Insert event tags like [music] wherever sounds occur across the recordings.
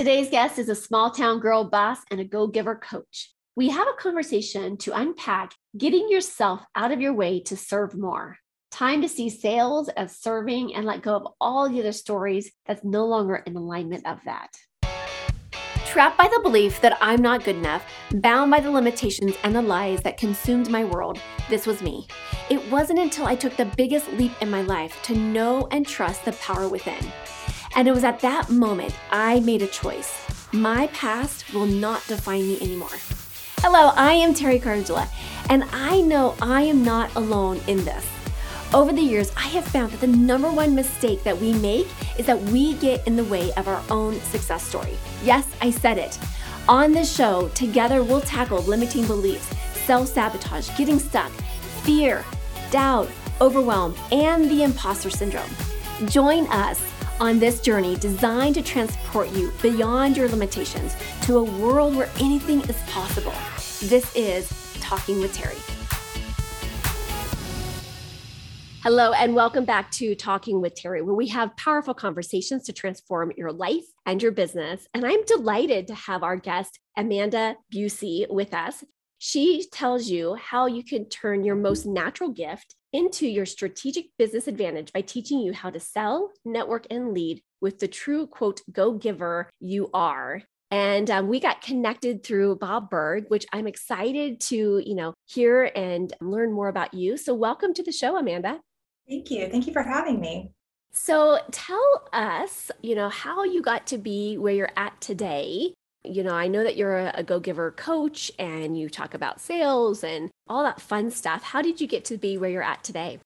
Today's guest is a small town girl boss and a go giver coach. We have a conversation to unpack getting yourself out of your way to serve more. Time to see sales as serving and let go of all the other stories that's no longer in alignment of that. Trapped by the belief that I'm not good enough, bound by the limitations and the lies that consumed my world, this was me. It wasn't until I took the biggest leap in my life to know and trust the power within. And it was at that moment I made a choice. My past will not define me anymore. Hello, I am Teri Cardula, and I know I am not alone in this. Over the years, I have found that the number one mistake that we make is that we get in the way of our own success story. Yes, I said it. On this show, together we'll tackle limiting beliefs, self sabotage, getting stuck, fear, doubt, overwhelm, and the imposter syndrome. Join us on this journey designed to transport you beyond your limitations to a world where anything is possible. This is Talking with Teri. Hello, and welcome back to Talking with Teri, where we have powerful conversations to transform your life and your business. And I'm delighted to have our guest, Amanda Busey, with us. She tells you how you can turn your most natural gift into your strategic business advantage by teaching you how to sell, network, and lead with the true quote, go giver you are. And um, we got connected through Bob Burg, which I'm excited to, you know, hear and learn more about you. So welcome to the show, Amanda. Thank you. Thank you for having me. So tell us, you know, how you got to be where you're at today. You know, I know that you're a, a go giver coach and you talk about sales and all that fun stuff. How did you get to be where you're at today?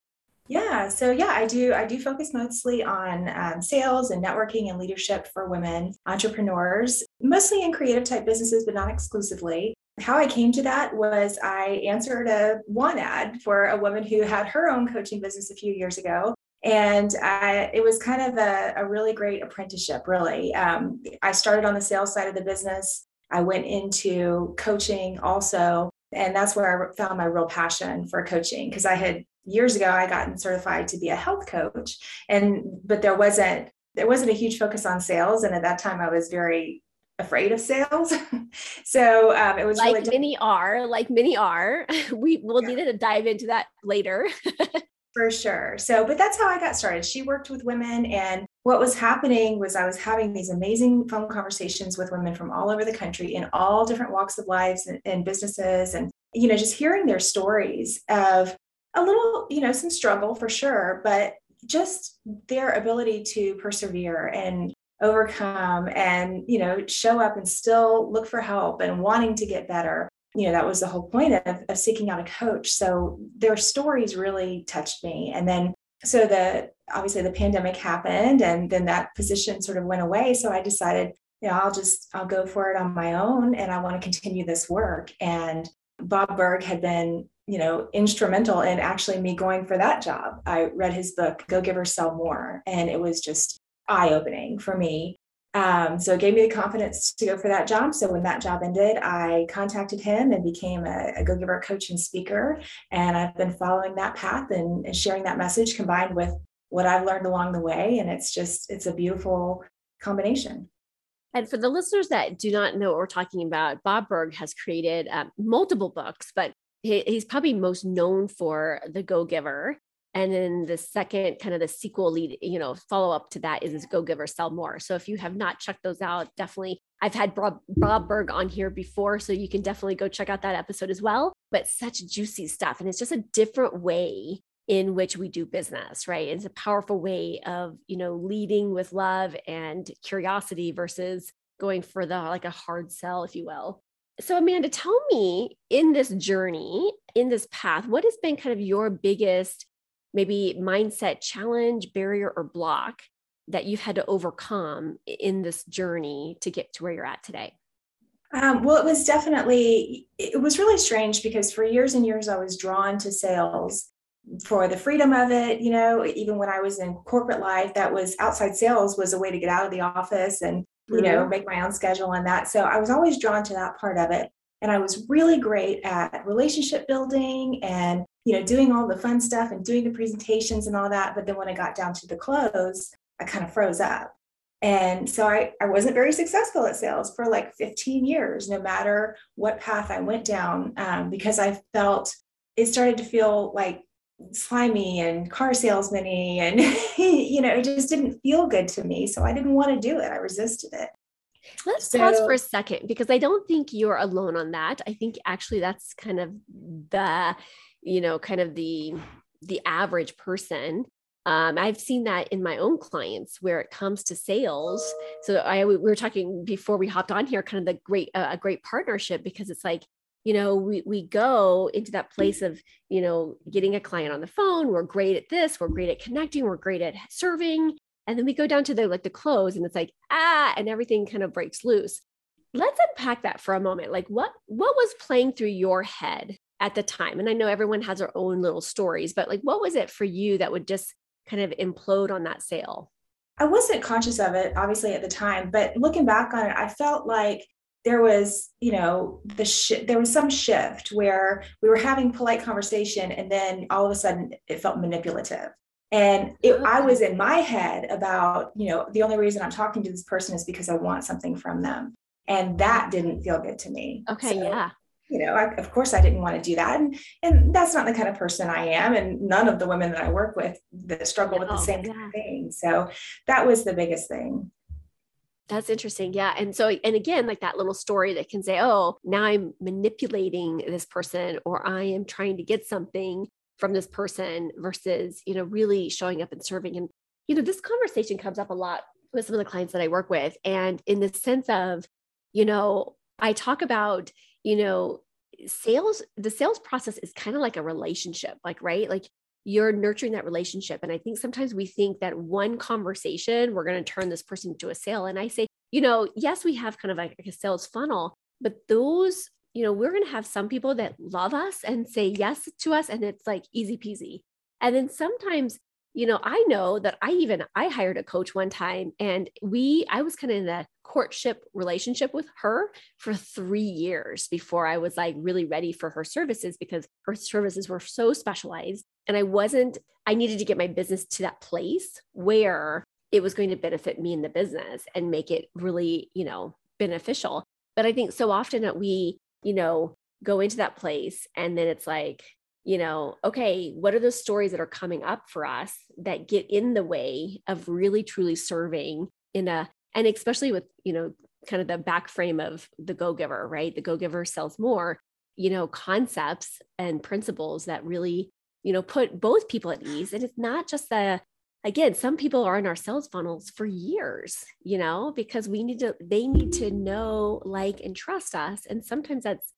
Yeah, so yeah, I do. I do focus mostly on um, sales and networking and leadership for women entrepreneurs, mostly in creative type businesses, but not exclusively. How I came to that was I answered a one ad for a woman who had her own coaching business a few years ago. And I, it was kind of a, a really great apprenticeship, really. Um, I started on the sales side of the business. I went into coaching also. And that's where I found my real passion for coaching because I had years ago I gotten certified to be a health coach and but there wasn't there wasn't a huge focus on sales and at that time I was very afraid of sales. [laughs] so um, it was like really many are, like many are. [laughs] We will yeah. need to dive into that later. [laughs] For sure. So, but that's how I got started. She worked with women, and what was happening was I was having these amazing phone conversations with women from all over the country in all different walks of lives and, and businesses, and you know, just hearing their stories of a little, you know, some struggle for sure, but just their ability to persevere and overcome and you know show up and still look for help and wanting to get better you know that was the whole point of, of seeking out a coach. So their stories really touched me. And then so the obviously the pandemic happened and then that position sort of went away. So i decided you know i'll just i'll go for it on my own and i want to continue this work. And bob burg had been you know instrumental in actually me going for that job. I read his book Go-Givers sell more. And it was just eye opening for me. Um, so it gave me the confidence to go for that job. So when that job ended, I contacted him and became a, a Go Giver coach and speaker. And I've been following that path and, and sharing that message combined with what I've learned along the way. And it's just, it's a beautiful combination. And for the listeners that do not know what we're talking about, Bob Burg has created uh, multiple books, but he, he's probably most known for The Go Giver and then the second kind of the sequel lead you know follow up to that is, Go-Givers sell more. So if you have not checked those out definitely i've had bob, bob burg on here before so you can definitely go check out that episode as well. But such juicy stuff and it's just a different way in which we do business right? It's a powerful way of you know leading with love and curiosity versus going for the like a hard sell if you will. So amanda tell me in this journey in this path what has been kind of your biggest maybe mindset challenge, barrier, or block that you've had to overcome in this journey to get to where you're at today? Um, well, it was definitely, it was really strange because for years and years I was drawn to sales for the freedom of it. You know, even when I was in corporate life, that was outside sales was a way to get out of the office and, you mm-hmm. know, make my own schedule and that. So I was always drawn to that part of it. And I was really great at relationship building and you know, doing all the fun stuff and doing the presentations and all that. But then when I got down to the close, I kind of froze up. And so I, I wasn't very successful at sales for like 15 years, no matter what path I went down, um, because I felt it started to feel like slimy and car salesman and [laughs] you know it just didn't feel good to me so i didn't want to do it i resisted it let's so, pause for a second because i don't think you're alone on that i think actually that's kind of the you know kind of the the average person. Um, I've seen that in my own clients where it comes to sales. So I we were talking before we hopped on here, kind of the great uh, a great partnership because it's like you know we we go into that place of you know getting a client on the phone. We're great at this. We're great at connecting. We're great at serving. And then we go down to the like the close and it's like ah and everything kind of breaks loose. Let's unpack that for a moment. Like what what was playing through your head at the time and i know everyone has their own little stories but like what was it for you that would just kind of implode on that sale? I wasn't conscious of it obviously at the time but looking back on it i felt like there was you know the sh- there was some shift where we were having polite conversation and then all of a sudden it felt manipulative. And it, i ah. was in my head about you know the only reason i'm talking to this person is because i want something from them and that didn't feel good to me. Okay so, yeah you know I, of course i didn't want to do that and, and that's not the kind of person i am and none of the women that i work with that struggle with the same yeah. thing so that was the biggest thing that's interesting. Yeah. And so, and again, like that little story that can say, oh, now I'm manipulating this person or I am trying to get something from this person versus, you know, really showing up and serving. And, you know, this conversation comes up a lot with some of the clients that I work with. And in the sense of, you know, I talk about, you know, sales, the sales process is kind of like a relationship, like, right? Like you're nurturing that relationship. And I think sometimes we think that one conversation, we're going to turn this person into a sale. And I say, you know, yes, we have kind of like a sales funnel, but those, you know, we're going to have some people that love us and say yes to us, and it's like easy peasy. And then sometimes you know i know that i even i hired a coach one time and we i was kind of in a courtship relationship with her for three years before i was like really ready for her services because her services were so specialized and i wasn't i needed to get my business to that place where it was going to benefit me in the business and make it really you know beneficial. But i think so often that we you know go into that place and then it's like you know, okay, what are the stories that are coming up for us that get in the way of really truly serving in a, and especially with, you know, kind of the back frame of the go giver, right? The go giver sells more, you know, concepts and principles that really, you know, put both people at ease. And it's not just the, again, some people are in our sales funnels for years, you know, because we need to, they need to know, like, and trust us. And sometimes that's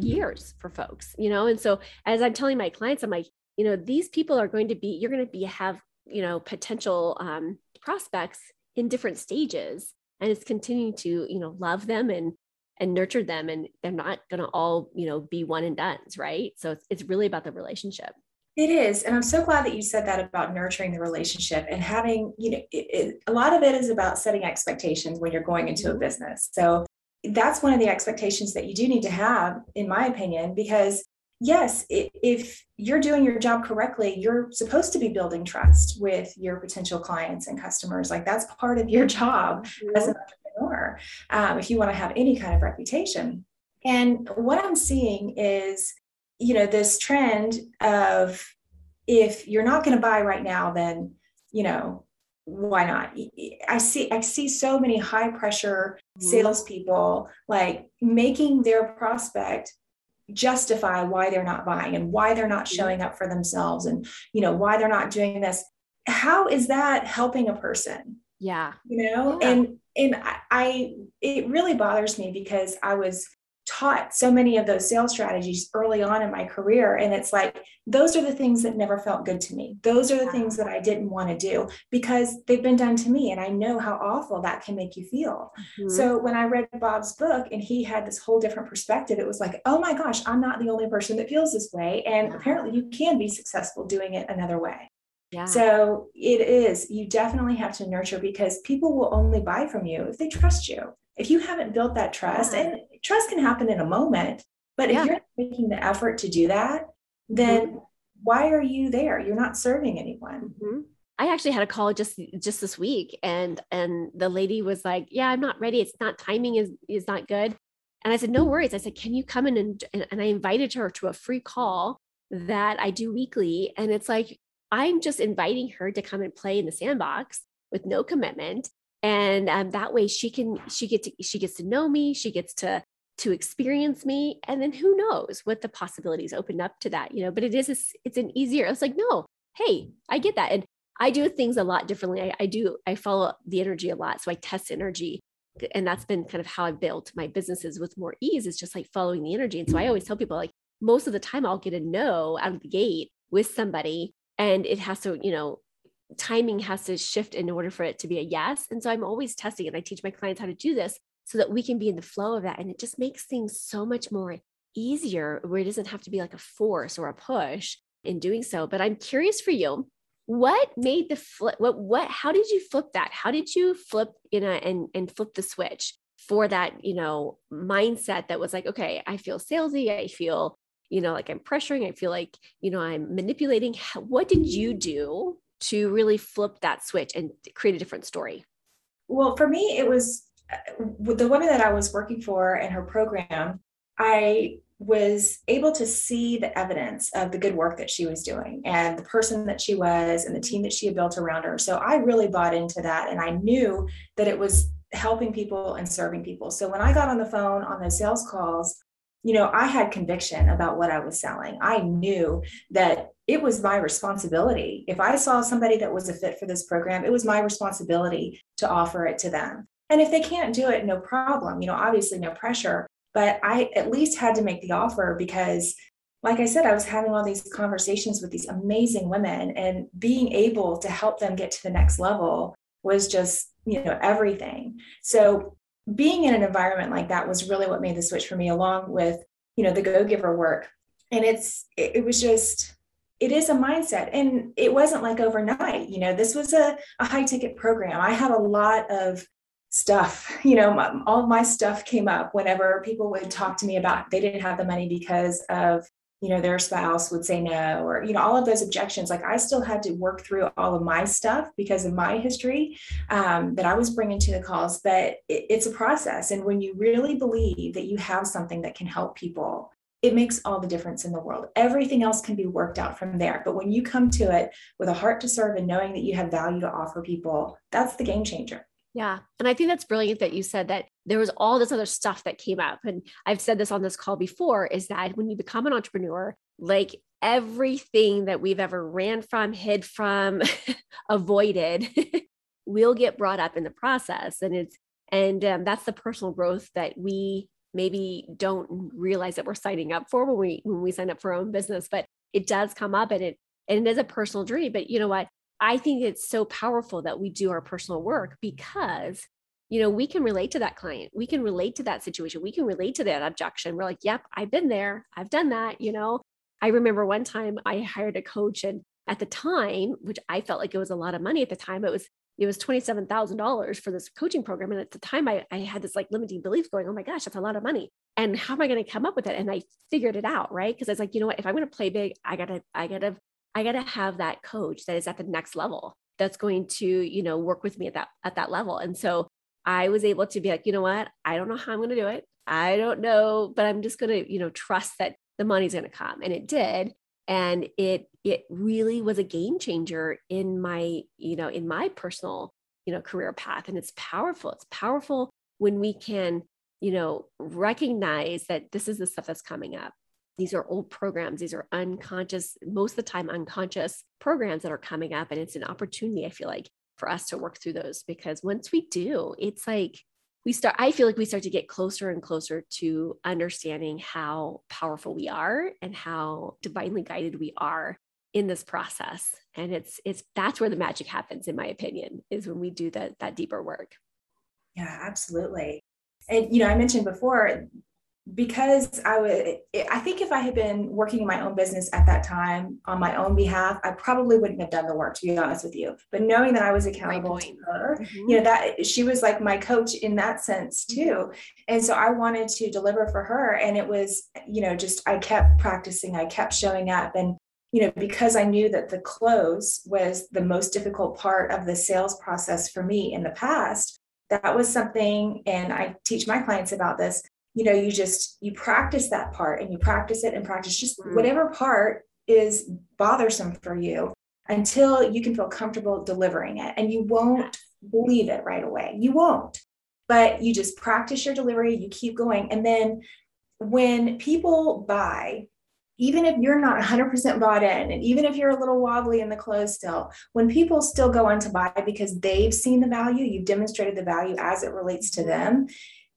years for folks, you know? And so as I'm telling my clients, I'm like, you know, these people are going to be, you're going to be, have, you know, potential um, prospects in different stages. And it's continuing to, you know, love them and, and nurture them. And they're not going to all, you know, be one and done's, right? So it's, it's really about the relationship. It is. And I'm so glad that you said that about nurturing the relationship and having, you know, it, it, a lot of it is about setting expectations when you're going into a mm-hmm. business. So that's one of the expectations that you do need to have, in my opinion, because yes, if you're doing your job correctly, you're supposed to be building trust with your potential clients and customers. Like that's part of your [laughs] job mm-hmm. as an entrepreneur, um, if you want to have any kind of reputation. And what I'm seeing is, you know, this trend of if you're not going to buy right now, then, you know, why not? I see I see so many high pressure mm-hmm. salespeople like making their prospect justify why they're not buying and why they're not mm-hmm. showing up for themselves and you know why they're not doing this. How is that helping a person? Yeah. You know, yeah. and and I, I it really bothers me because I was taught so many of those sales strategies early on in my career. And it's like, those are the things that never felt good to me. Those are the things that I didn't want to do because they've been done to me. And I know how awful that can make you feel. Mm-hmm. So when I read Bob's book and he had this whole different perspective, it was like, oh my gosh, I'm not the only person that feels this way. And apparently you can be successful doing it another way. Yeah. So it is, you definitely have to nurture because people will only buy from you if they trust you if you haven't built that trust, yeah. and trust can happen in a moment, but yeah. if you're making the effort to do that, then mm-hmm. why are you there? You're not serving anyone. Mm-hmm. I actually had a call just just this week and and the lady was like, "Yeah, I'm not ready. It's not timing is is not good." And I said, "No worries." I said, "Can you come in and and, and I invited her to a free call that I do weekly and it's like I'm just inviting her to come and play in the sandbox with no commitment and um, that way she can she gets to, she gets to know me, she gets to to experience me and then who knows what the possibilities open up to that, you know, but it is a, it's an easier. It's like, "No, hey, I get that." And I do things a lot differently. I, I do, I follow the energy a lot. So I test energy. And that's been kind of how I've built my businesses with more ease, is just like following the energy. And so I always tell people, like, most of the time I'll get a no out of the gate with somebody. And it has to, you know, timing has to shift in order for it to be a yes. And so I'm always testing and I teach my clients how to do this so that we can be in the flow of that. And it just makes things so much more easier where it doesn't have to be like a force or a push in doing so. But I'm curious for you what made the flip what what how did you flip that how did you flip you know and and flip the switch for that you know mindset that was like okay i feel salesy i feel you know like i'm pressuring i feel like you know i'm manipulating what did you do to really flip that switch and create a different story well for me it was with the woman that i was working for in her program i was able to see the evidence of the good work that she was doing and the person that she was and the team that she had built around her. So I really bought into that and I knew that it was helping people and serving people. So when I got on the phone on those sales calls, you know, I had conviction about what I was selling. I knew that it was my responsibility. If I saw somebody that was a fit for this program, it was my responsibility to offer it to them. And if they can't do it, no problem. You know, obviously, no pressure but I at least had to make the offer because like I said, I was having all these conversations with these amazing women and being able to help them get to the next level was just, you know, everything. So being in an environment like that was really what made the switch for me, along with, you know, the go giver work. And it's, it, was just, it is a mindset. And it wasn't like overnight, you know, this was a, a high ticket program. I had a lot of stuff [laughs] you know my, all my stuff came up whenever people would talk to me about they didn't have the money because of you know their spouse would say no or you know all of those objections like i still had to work through all of my stuff because of my history um, that i was bringing to the calls but it, it's a process. And when you really believe that you have something that can help people it makes all the difference in the world. Everything else can be worked out from there. But when you come to it with a heart to serve and knowing that you have value to offer people that's the game changer yeah. And I think that's brilliant that you said that there was all this other stuff that came up. And I've said this on this call before is that when you become an entrepreneur, like everything that we've ever ran from, hid from, [laughs] avoided [laughs] will get brought up in the process. And it's, and um, that's the personal growth that we maybe don't realize that we're signing up for when we when we sign up for our own business but it does come up and it and it is a personal journey but you know what I think it's so powerful that we do our personal work because you know we can relate to that client we can relate to that situation we can relate to that objection. We're like yep i've been there i've done that you know? I remember one time i hired a coach and at the time which i felt like it was a lot of money at the time it was it was $27000 for this coaching program and at the time I, I had this like limiting belief going oh my gosh that's a lot of money and how am i going to come up with it? And i figured it out right? Because i was like you know what if i'm going to play big i gotta i gotta I got to have that coach that is at the next level that's going to, you know, work with me at that at that level. And so I was able to be like, you know what? I don't know how I'm going to do it. I don't know, but I'm just going to, you know, trust that the money's going to come. And it did. And it it really was a game changer in my, you know, in my personal, you know, career path. And it's powerful. It's powerful when we can, you know, recognize that this is the stuff that's coming up these are old programs these are unconscious most of the time unconscious programs that are coming up and it's an opportunity i feel like for us to work through those because once we do it's like we start i feel like we start to get closer and closer to understanding how powerful we are and how divinely guided we are in this process. And it's it's that's where the magic happens in my opinion is when we do that that deeper work. Yeah absolutely. And you know i mentioned before because I would, I think if I had been working in my own business at that time on my own behalf, I probably wouldn't have done the work, to be honest with you. But knowing that I was accountable to her, mm-hmm. you know, that she was like my coach in that sense mm-hmm. too. And so I wanted to deliver for her. And it was, you know, just I kept practicing, I kept showing up. And you know, because I knew that the close was the most difficult part of the sales process for me in the past, that was something, and I teach my clients about this. You know, you just you practice that part and you practice it and practice just mm. whatever part is bothersome for you until you can feel comfortable delivering it. And you won't believe it right away. You won't. But you just practice your delivery, you keep going. And then when people buy, even if you're not 100% bought in, and even if you're a little wobbly in the close still, when people still go on to buy because they've seen the value, you've demonstrated the value as it relates to them,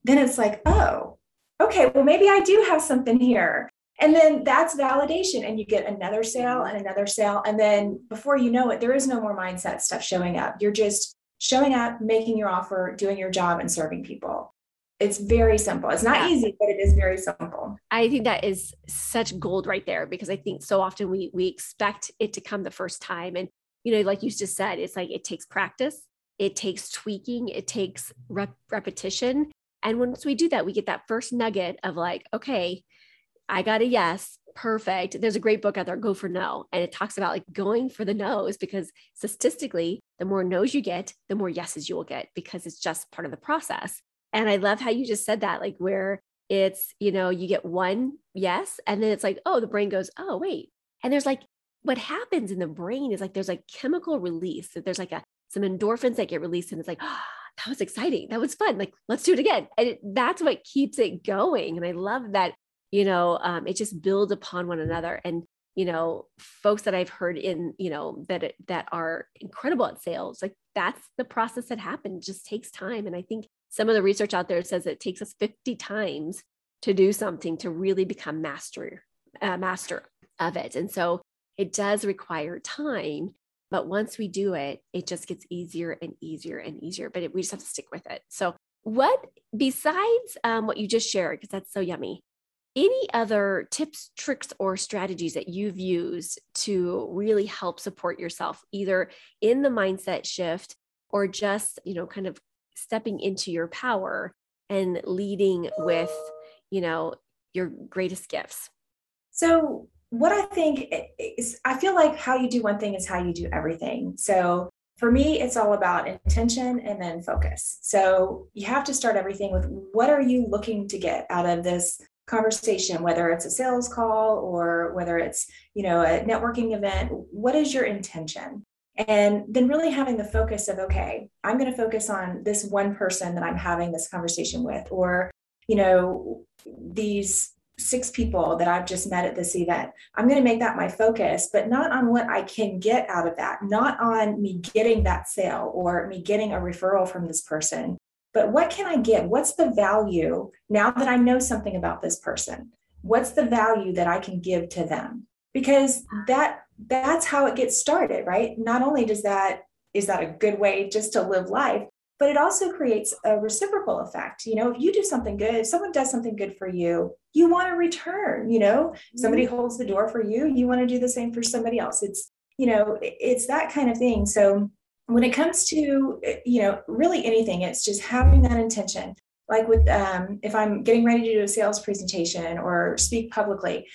then it's like, oh, okay, well, maybe I do have something here. And then that's validation, and you get another sale and another sale. And then before you know it, there is no more mindset stuff showing up. You're just showing up, making your offer, doing your job, and serving people it's very simple. It's not yeah. easy, but it is very simple. I think that is such gold right there because I think so often we we expect it to come the first time and you know like you just said it's like it takes practice, it takes tweaking, it takes rep- repetition and once we do that we get that first nugget of like okay, I got a yes, perfect. There's a great book out there go for no and it talks about like going for the no's because statistically the more no's you get, the more yeses you will get because it's just part of the process. And I love how you just said that, like where it's, you know, you get one yes, and then it's like, oh, the brain goes, oh, wait. And there's like, what happens in the brain is like there's like chemical release that there's like a some endorphins that get released and it's like [gasps] oh, that was exciting. That was fun. Like let's do it again. And it, that's what keeps it going. And i love that you know um, it just builds upon one another. And you know folks that i've heard in you know that that are incredible at sales like that's the process that happens just takes time. And i think some of the research out there says it takes us 50 times to do something to really become master uh, master of it. And so it does require time but once we do it it just gets easier and easier and easier but it, we just have to stick with it so what besides um, what you just shared because that's so yummy any other tips tricks or strategies that you've used to really help support yourself either in the mindset shift or just you know kind of stepping into your power and leading with, you know, your greatest gifts? So, what I think is, I feel like how you do one thing is how you do everything. So, for me, it's all about intention and then focus. So, you have to start everything with what are you looking to get out of this conversation whether it's a sales call or whether it's you know a networking event what is your intention and then really having the focus of okay i'm going to focus on this one person that i'm having this conversation with or you know these six people that i've just met at this event. I'm going to make that my focus but not on what i can get out of that not on me getting that sale or me getting a referral from this person but what can i get? What's the value now that i know something about this person? What's the value that i can give to them? Because that that's how it gets started right? Not only does that is that a good way just to live life but it also creates a reciprocal effect. You know if you do something good if someone does something good for you you want to return you know? Somebody mm-hmm. holds the door for you you want to do the same for somebody else. It's you know it's that kind of thing. So when it comes to you know really anything it's just having that intention. Like with um, if i'm getting ready to do a sales presentation or speak publicly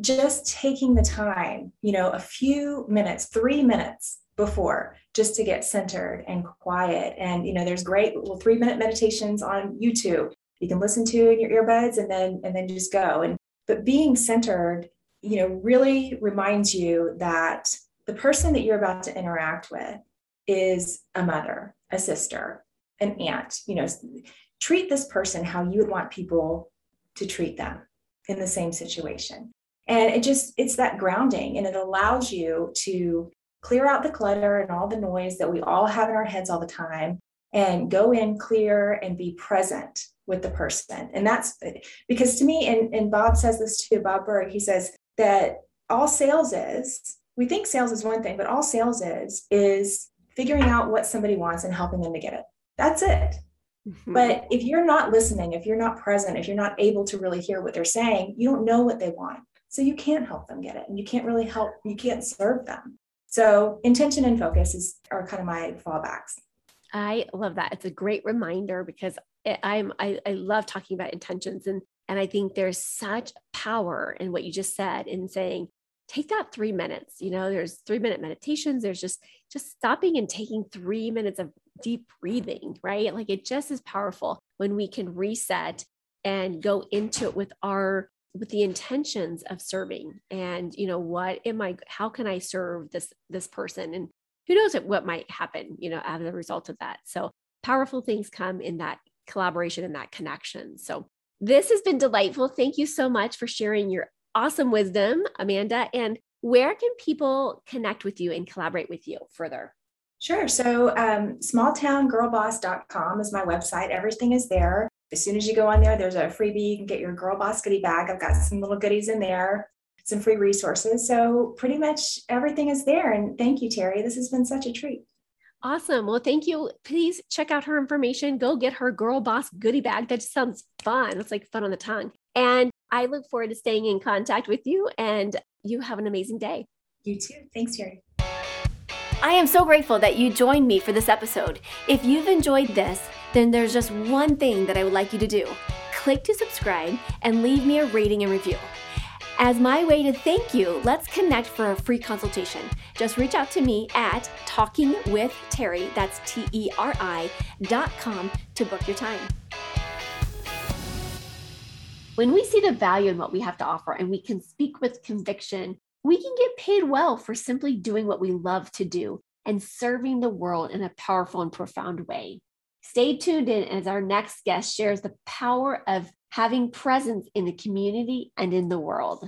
just taking the time, you know, a few minutes, three minutes before just to get centered and quiet. And, you know, there's great little three minute meditations on YouTube you can listen to in your earbuds and then, and then just go. And, but being centered, you know, really reminds you that the person that you're about to interact with is a mother, a sister, an aunt, you know, treat this person how you would want people to treat them in the same situation and it just it's that grounding and it allows you to clear out the clutter and all the noise that we all have in our heads all the time and go in clear and be present with the person and that's because to me and, and bob says this too bob burg he says that all sales is we think sales is one thing but all sales is is figuring out what somebody wants and helping them to get it that's it mm-hmm. but if you're not listening if you're not present if you're not able to really hear what they're saying you don't know what they want so you can't help them get it and you can't really help, you can't serve them. So intention and focus is are kind of my fallbacks. I love that. It's a great reminder because it, I'm I, I love talking about intentions and and I think there's such power in what you just said in saying take that three minutes. You know, there's three minute meditations. There's just just stopping and taking three minutes of deep breathing, right? Like it just is powerful when we can reset and go into it with our with the intentions of serving and you know what am i how can i serve this this person and who knows what might happen you know as a result of that so powerful things come in that collaboration and that connection so this has been delightful thank you so much for sharing your awesome wisdom amanda and where can people connect with you and collaborate with you further Sure. So, um, smalltowngirlboss.com is my website. Everything is there. As soon as you go on there, there's a freebie. You can get your Girl Boss goodie bag. I've got some little goodies in there, some free resources. So, pretty much everything is there. And thank you, Teri. This has been such a treat. Awesome. Well, thank you. Please check out her information. Go get her Girl Boss goodie bag. That just sounds fun. It's like fun on the tongue. And I look forward to staying in contact with you. And you have an amazing day. You too. Thanks, Teri. I am so grateful that you joined me for this episode. If you've enjoyed this, then there's just one thing that I would like you to do click to subscribe and leave me a rating and review. As my way to thank you, let's connect for a free consultation. Just reach out to me at Talking with Teri, that's T E R I, dot com to book your time. When we see the value in what we have to offer and we can speak with conviction, we can get paid well for simply doing what we love to do and serving the world in a powerful and profound way. Stay tuned in as our next guest shares the power of having presence in the community and in the world.